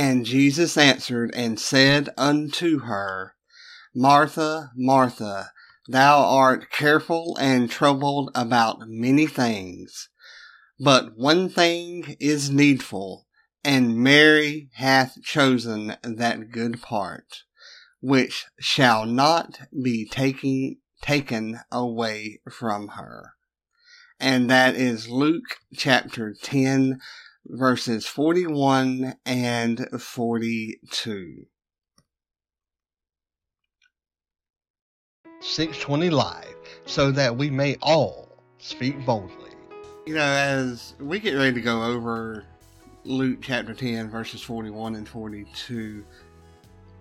And Jesus answered and said unto her, Martha, Martha, thou art careful and troubled about many things, but one thing is needful, and Mary hath chosen that good part, which shall not be taken, taken away from her. And that is Luke chapter 10, verses 41 and 42. 620 Life, so that we may all speak boldly. You know, as we get ready to go over Luke chapter 10, verses 41 and 42,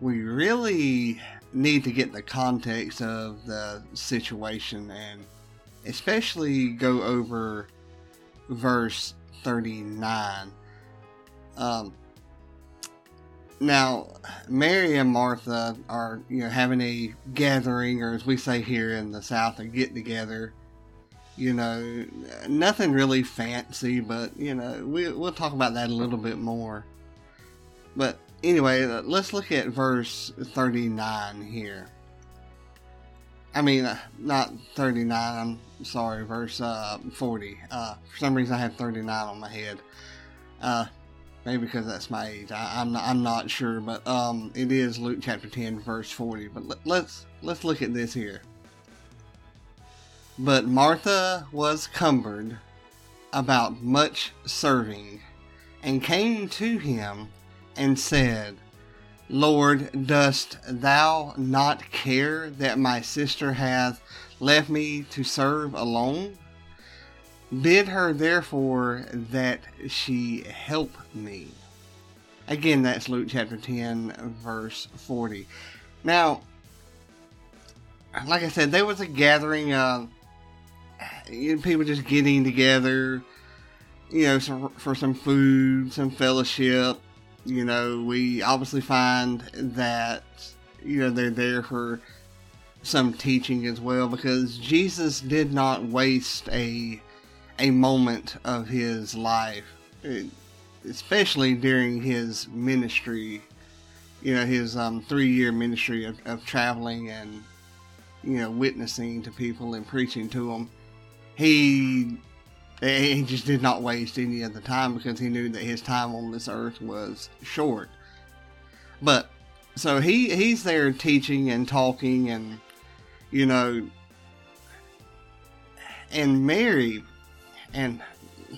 we really need to get the context of the situation and especially go over verse 39. Um, now, Mary and Martha are, you know, having a gathering, or as we say here in the South, a get together. You know, nothing really fancy, but, you know, we, we'll talk about that a little bit more. But anyway, let's look at verse 39 here. I mean, uh, not 39, I'm sorry, verse uh, 40. Uh, for some reason, I have 39 on my head. Uh, maybe because that's my age. I, am not, I'm not sure, but um, it is Luke chapter 10, verse 40. But let, let's let's look at this here. But Martha was cumbered about much serving, and came to him and said, Lord, dost thou not care that my sister hath left me to serve alone? Bid her therefore that she help me. Again, that's Luke chapter 10, verse 40. Now, like I said, there was a gathering of people just getting together, you know, for some food, some fellowship, you know, we obviously find that, you know, they're there for some teaching as well because Jesus did not waste a a moment of his life, especially during his ministry, you know, his um, three year ministry of, of traveling and, you know, witnessing to people and preaching to them. He he just did not waste any of the time because he knew that his time on this earth was short. But so he he's there teaching and talking and you know and Mary and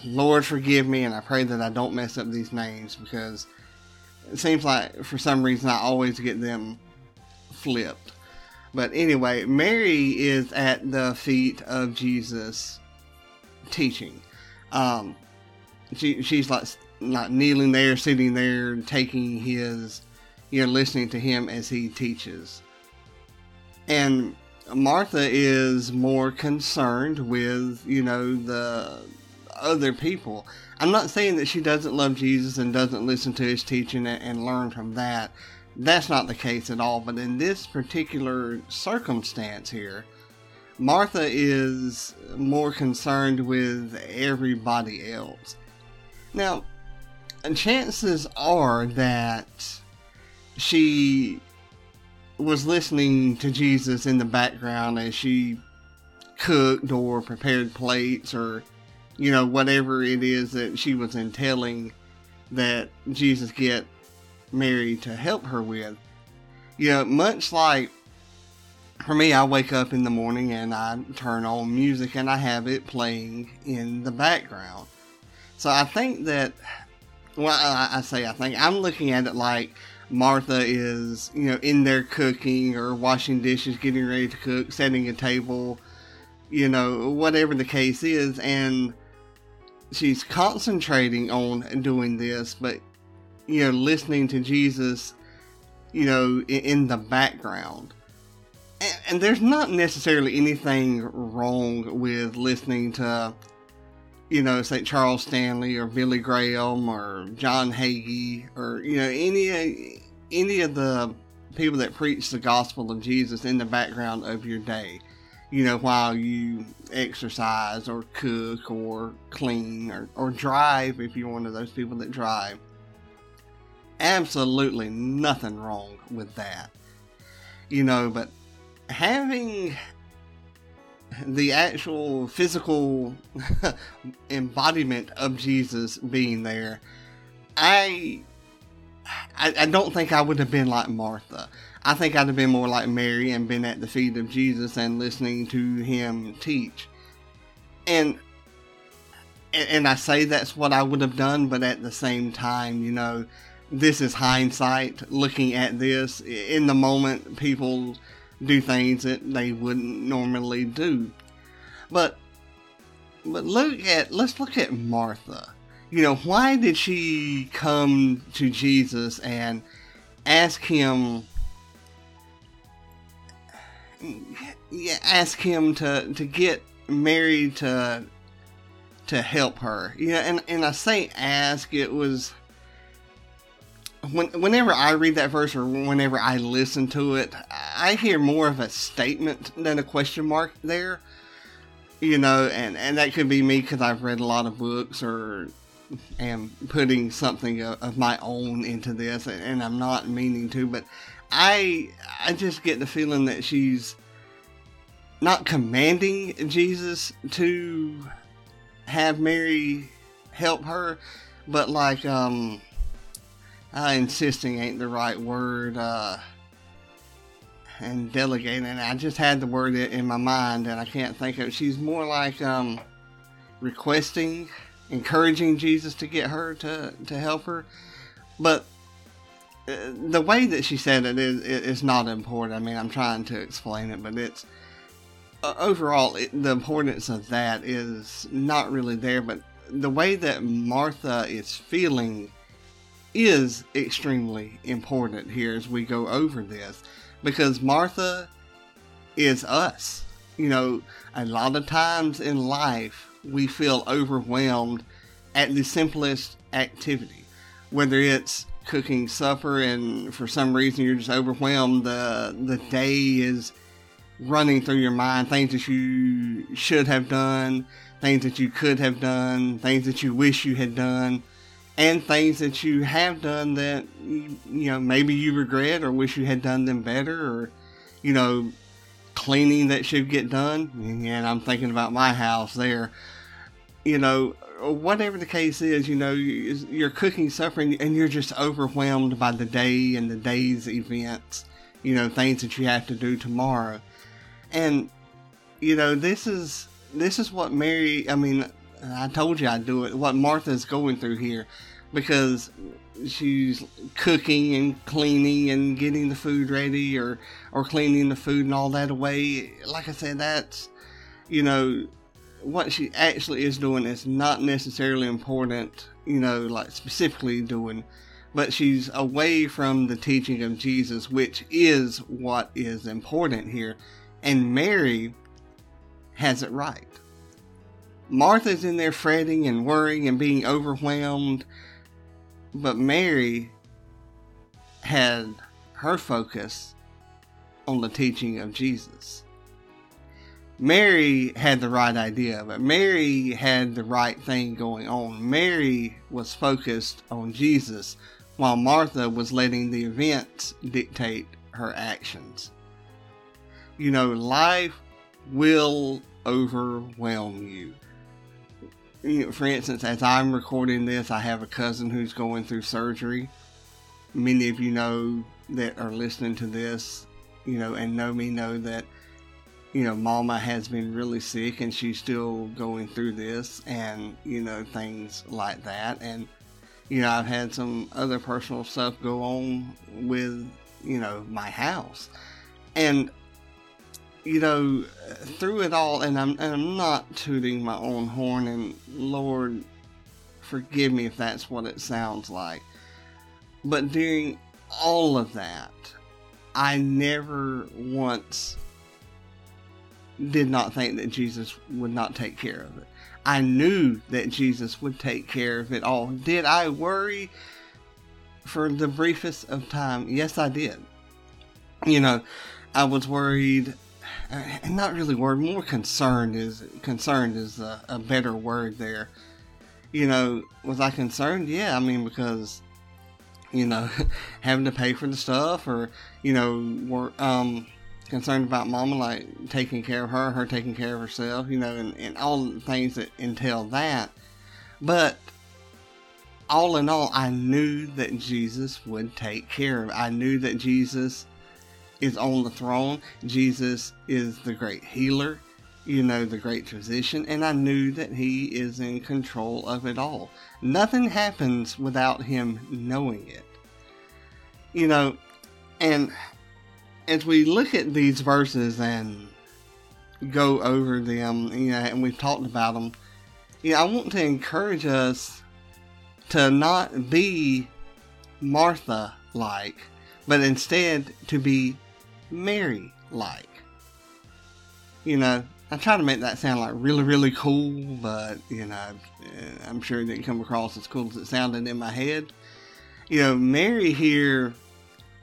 Lord forgive me and I pray that I don't mess up these names because it seems like for some reason I always get them flipped. But anyway, Mary is at the feet of Jesus teaching. Um, she she's like like kneeling there, sitting there, taking his, you know, listening to him as he teaches. And Martha is more concerned with you know the other people. I'm not saying that she doesn't love Jesus and doesn't listen to his teaching and learn from that. That's not the case at all. But in this particular circumstance here, Martha is more concerned with everybody else. Now, chances are that she was listening to Jesus in the background as she cooked or prepared plates or, you know, whatever it is that she was entailing that Jesus get Mary to help her with. You know, much like for me, I wake up in the morning and I turn on music and I have it playing in the background. So I think that, well, I, say I think I'm looking at it like Martha is, you know, in there cooking or washing dishes, getting ready to cook, setting a table, you know, whatever the case is, and she's concentrating on doing this, but you know, listening to Jesus, you know, in, in the background and, and there's not necessarily anything wrong with listening to, you know, say Charles Stanley or Billy Graham or John Hagee or you know any any of the people that preach the gospel of Jesus in the background of your day. You know, while you exercise or cook or clean or, or drive, if you're one of those people that drive. absolutely nothing wrong with that. You know, but having the actual physical embodiment of Jesus being there, I, I, I don't think I would have been like Martha. I think I'd have been more like Mary and been at the feet of Jesus and listening to him teach. And and I say that's what I would have done, but at the same time, you know, this is hindsight looking at this. In the moment, people do things that they wouldn't normally do. But but look at let's look at Martha. You know, why did she come to Jesus and ask him yeah, ask him to to get Mary to to help her. Yeah, and and I say ask it was when, whenever I read that verse or whenever I listen to it, I hear more of a statement than a question mark there. You know, and, and that could be me because I've read a lot of books or am putting something of, of my own into this, and I'm not meaning to, but I I just get the feeling that she's not commanding Jesus to have Mary help her, but like um uh, insisting ain't the right word. Uh, and delegate delegating. I just had the word in my mind, and I can't think of it. She's more like um, requesting, encouraging Jesus to get her to to help her, but uh, the way that she said it is is not important. I mean, I'm trying to explain it, but it's uh, overall it, the importance of that is not really there. But the way that Martha is feeling is extremely important here as we go over this, because Martha is us. You know, a lot of times in life we feel overwhelmed at the simplest activity, whether it's cooking supper and for some reason you're just overwhelmed the the day is running through your mind things that you should have done things that you could have done things that you wish you had done and things that you have done that you, know maybe you regret or wish you had done them better or you know cleaning that should get done. And i'm thinking about my house there. You know whatever the case is, you know, you're cooking supper and you're just overwhelmed by the day and the day's events, you know, things that you have to do tomorrow. And, you know, this is, this is what Mary, I mean, I told you I'd do it, what Martha's going through here because she's cooking and cleaning and getting the food ready or, or cleaning the food and all that away. Like I said, that's, you know, what she actually is doing is not necessarily important, you know, like specifically doing, but she's away from the teaching of Jesus, which is what is important here. And Mary has it right. Martha's in there fretting and worrying and being overwhelmed, but Mary had her focus on the teaching of Jesus. Mary had the right idea, but Mary had the right thing going on. Mary was focused on Jesus, while Martha was letting the events dictate her actions. You know, life will overwhelm you. You know, for instance, as I'm recording this, I have a cousin who's going through surgery. Many of you know that are listening to this, you know, and know me know that you know, Mama has been really sick and she's still going through this and, you know, things like that. And, you know, I've had some other personal stuff go on with, you know, my house. And, you know, through it all, and I'm, and I'm not tooting my own horn, and Lord, forgive me if that's what it sounds like. But during all of that, I never once did not think that Jesus would not take care of it. I knew that Jesus would take care of it all. Did I worry for the briefest of time? Yes, I did. You know, I was worried, and uh, not really worried, more concerned is concerned is a, a better word there. You know, was I concerned? Yeah, I mean because you know, having to pay for the stuff or, you know, we're um, concerned about mama, like taking care of her, her taking care of herself, you know, and, and all the things that entail that. But all in all, I knew that Jesus would take care of. I knew that Jesus is on the throne. Jesus is the great healer, you know, the great physician, and I knew that he is in control of it all. Nothing happens without him knowing it. You know, and as we look at these verses and go over them, you know, and we've talked about them, you know, I want to encourage us to not be Martha like, but instead to be Mary like. You know, I try to make that sound like really, really cool, but you know, I'm sure it didn't come across as cool as it sounded in my head. You know, Mary here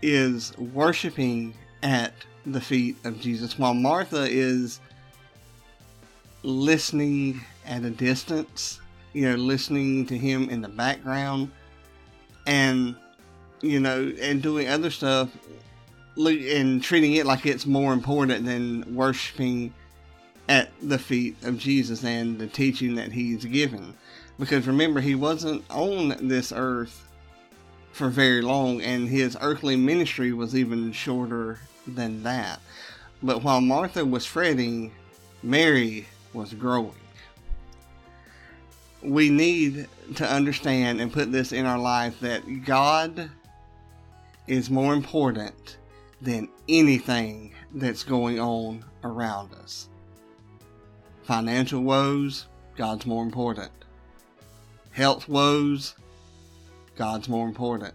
is worshiping at the feet of Jesus, while Martha is listening at a distance you know, listening to him in the background and, you know, and doing other stuff and treating it like it's more important than worshiping at the feet of Jesus and the teaching that he's given. Because remember, he wasn't on this earth for very long, and his earthly ministry was even shorter than that. But while Martha was fretting, Mary was growing we need to understand and put this in our life that God is more important than anything that's going on around us. Financial woes, God's more important. Health woes, God's more important.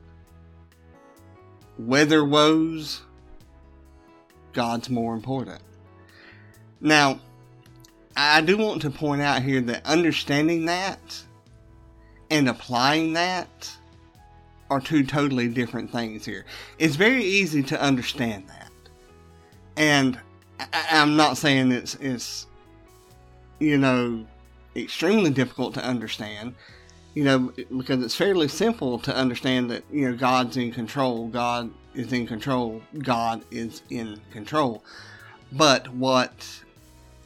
Weather woes, God's more important. Now, I do want to point out here that understanding that and applying that are two totally different things here. It's very easy to understand that. And I, am not saying it's, it's, you know, extremely difficult to understand, you know, because it's fairly simple to understand that, you know, God's in control, God is in control, God is in control. But what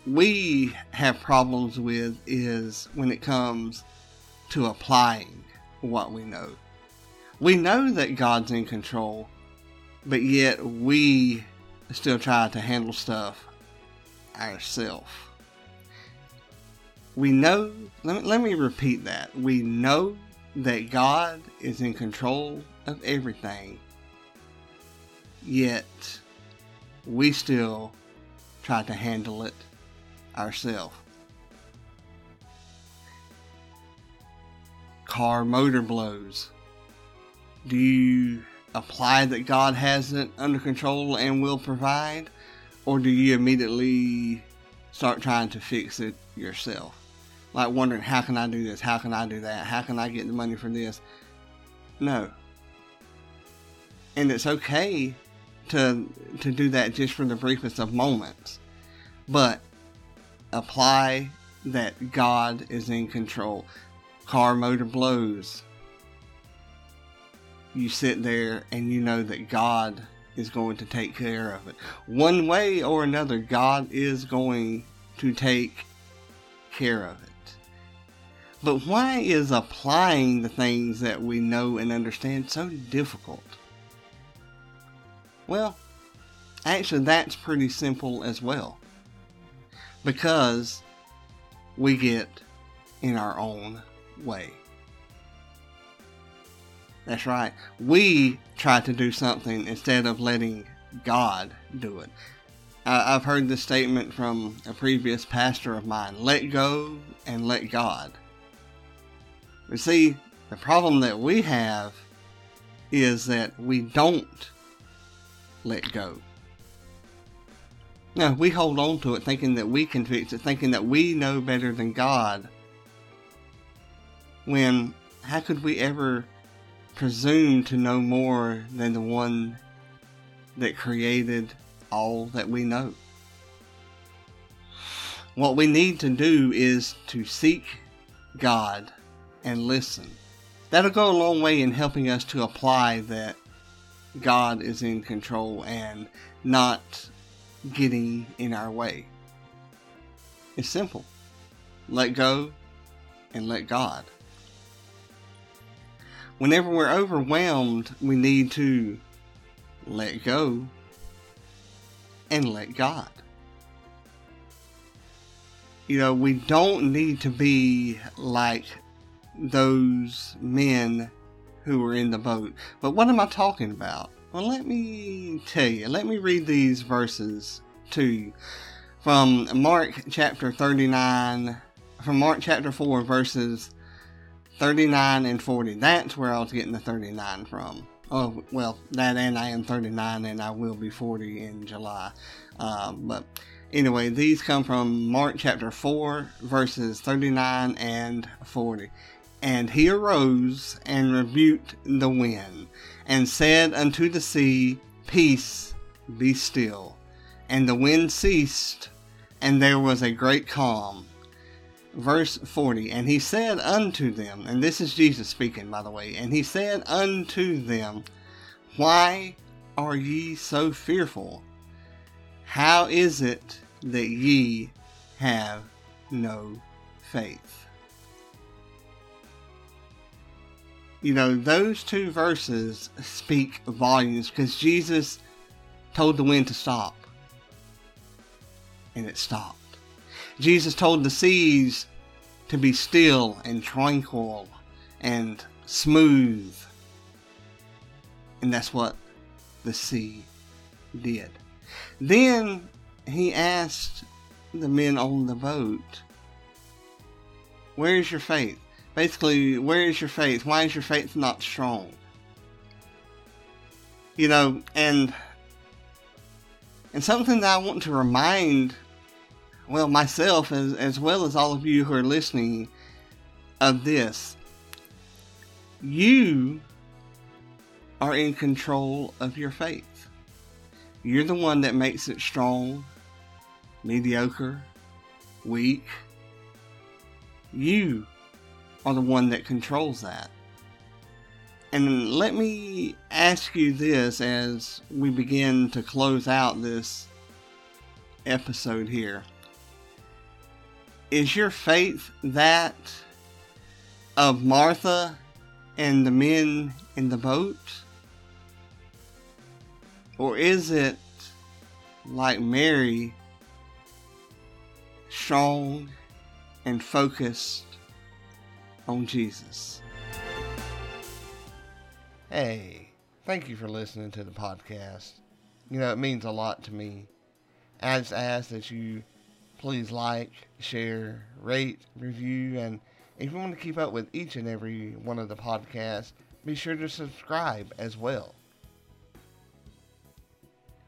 we have problems with is when it comes to applying what we know. We know that God's in control, but yet we still try to handle stuff ourselves. We know, let me, let me repeat that. We know that God is in control of everything, yet we still try to handle it ourselves. Car motor blows. Do you apply that God has it under control and will provide? Or do you immediately start trying to fix it yourself? Like wondering, how can I do this? How can I do that? How can I get the money for this? No. And it's okay to to do that just for the briefest of moments. But apply that God is in control. Car motor blows. You sit there and you know that God is going to take care of it. One way or another, God is going to take care of it. But why is applying the things that we know and understand so difficult? Well, actually, that's pretty simple as well because we get in our own way. That's right. We try to do something instead of letting God do it. I've heard this statement from a previous pastor of mine let go and let God. But see, the problem that we have is that we don't let go. No, we hold on to it thinking that we can fix it, thinking that we know better than God. When, how could we ever presume to know more than the one that created all that we know? What we need to do is to seek God and listen. that'll go a long way in helping us to apply that God is in control and not getting in our way. It's simple. Let go and let God. Whenever we're overwhelmed, we need to let go and let God. You know, we don't need to be like those men who were in the boat. But what am I talking about? Well, let me tell you. Let me read these verses to you from Mark chapter 39, from Mark chapter 4, verses 39 and 40. That's where I was getting the 39 from. Oh, well, that and I am 39 and I will be 40 in July. Uh, but anyway, these come from Mark chapter 4, verses 39 and 40. And he arose and rebuked the wind, and said unto the sea, Peace, be still. And the wind ceased, and there was a great calm. Verse 40 And he said unto them, and this is Jesus speaking, by the way, and he said unto them, Why are ye so fearful? How is it that ye have no faith? you know, those two verses speak volumes because Jesus told the wind to stop. And it stopped. Jesus told the seas to be still and tranquil and smooth. And that's what the sea did. Then he asked the men on the boat, Where's your faith? Basically, where is your faith? Why is your faith not strong? You know, and and something that I want to remind well myself as as well as all of you who are listening of this. You are in control of your faith. You're the one that makes it strong, mediocre, weak. You are the one that controls that. And let me ask you this as we begin to close out this episode here. Is your faith that of Martha and the men in the boat? Or is it like Mary, strong and focused on Jesus. Hey, thank you for listening to the podcast. You know, it means a lot to me. I just ask that you please like, share, rate, review, and if you want to keep up with each and every one of the podcasts, be sure to subscribe as well.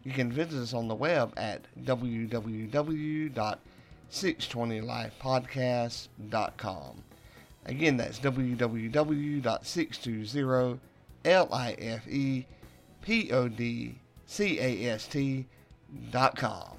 You can visit us on the web at www.620lifepodcast.com. Again, that's www.620lifepodcast.com.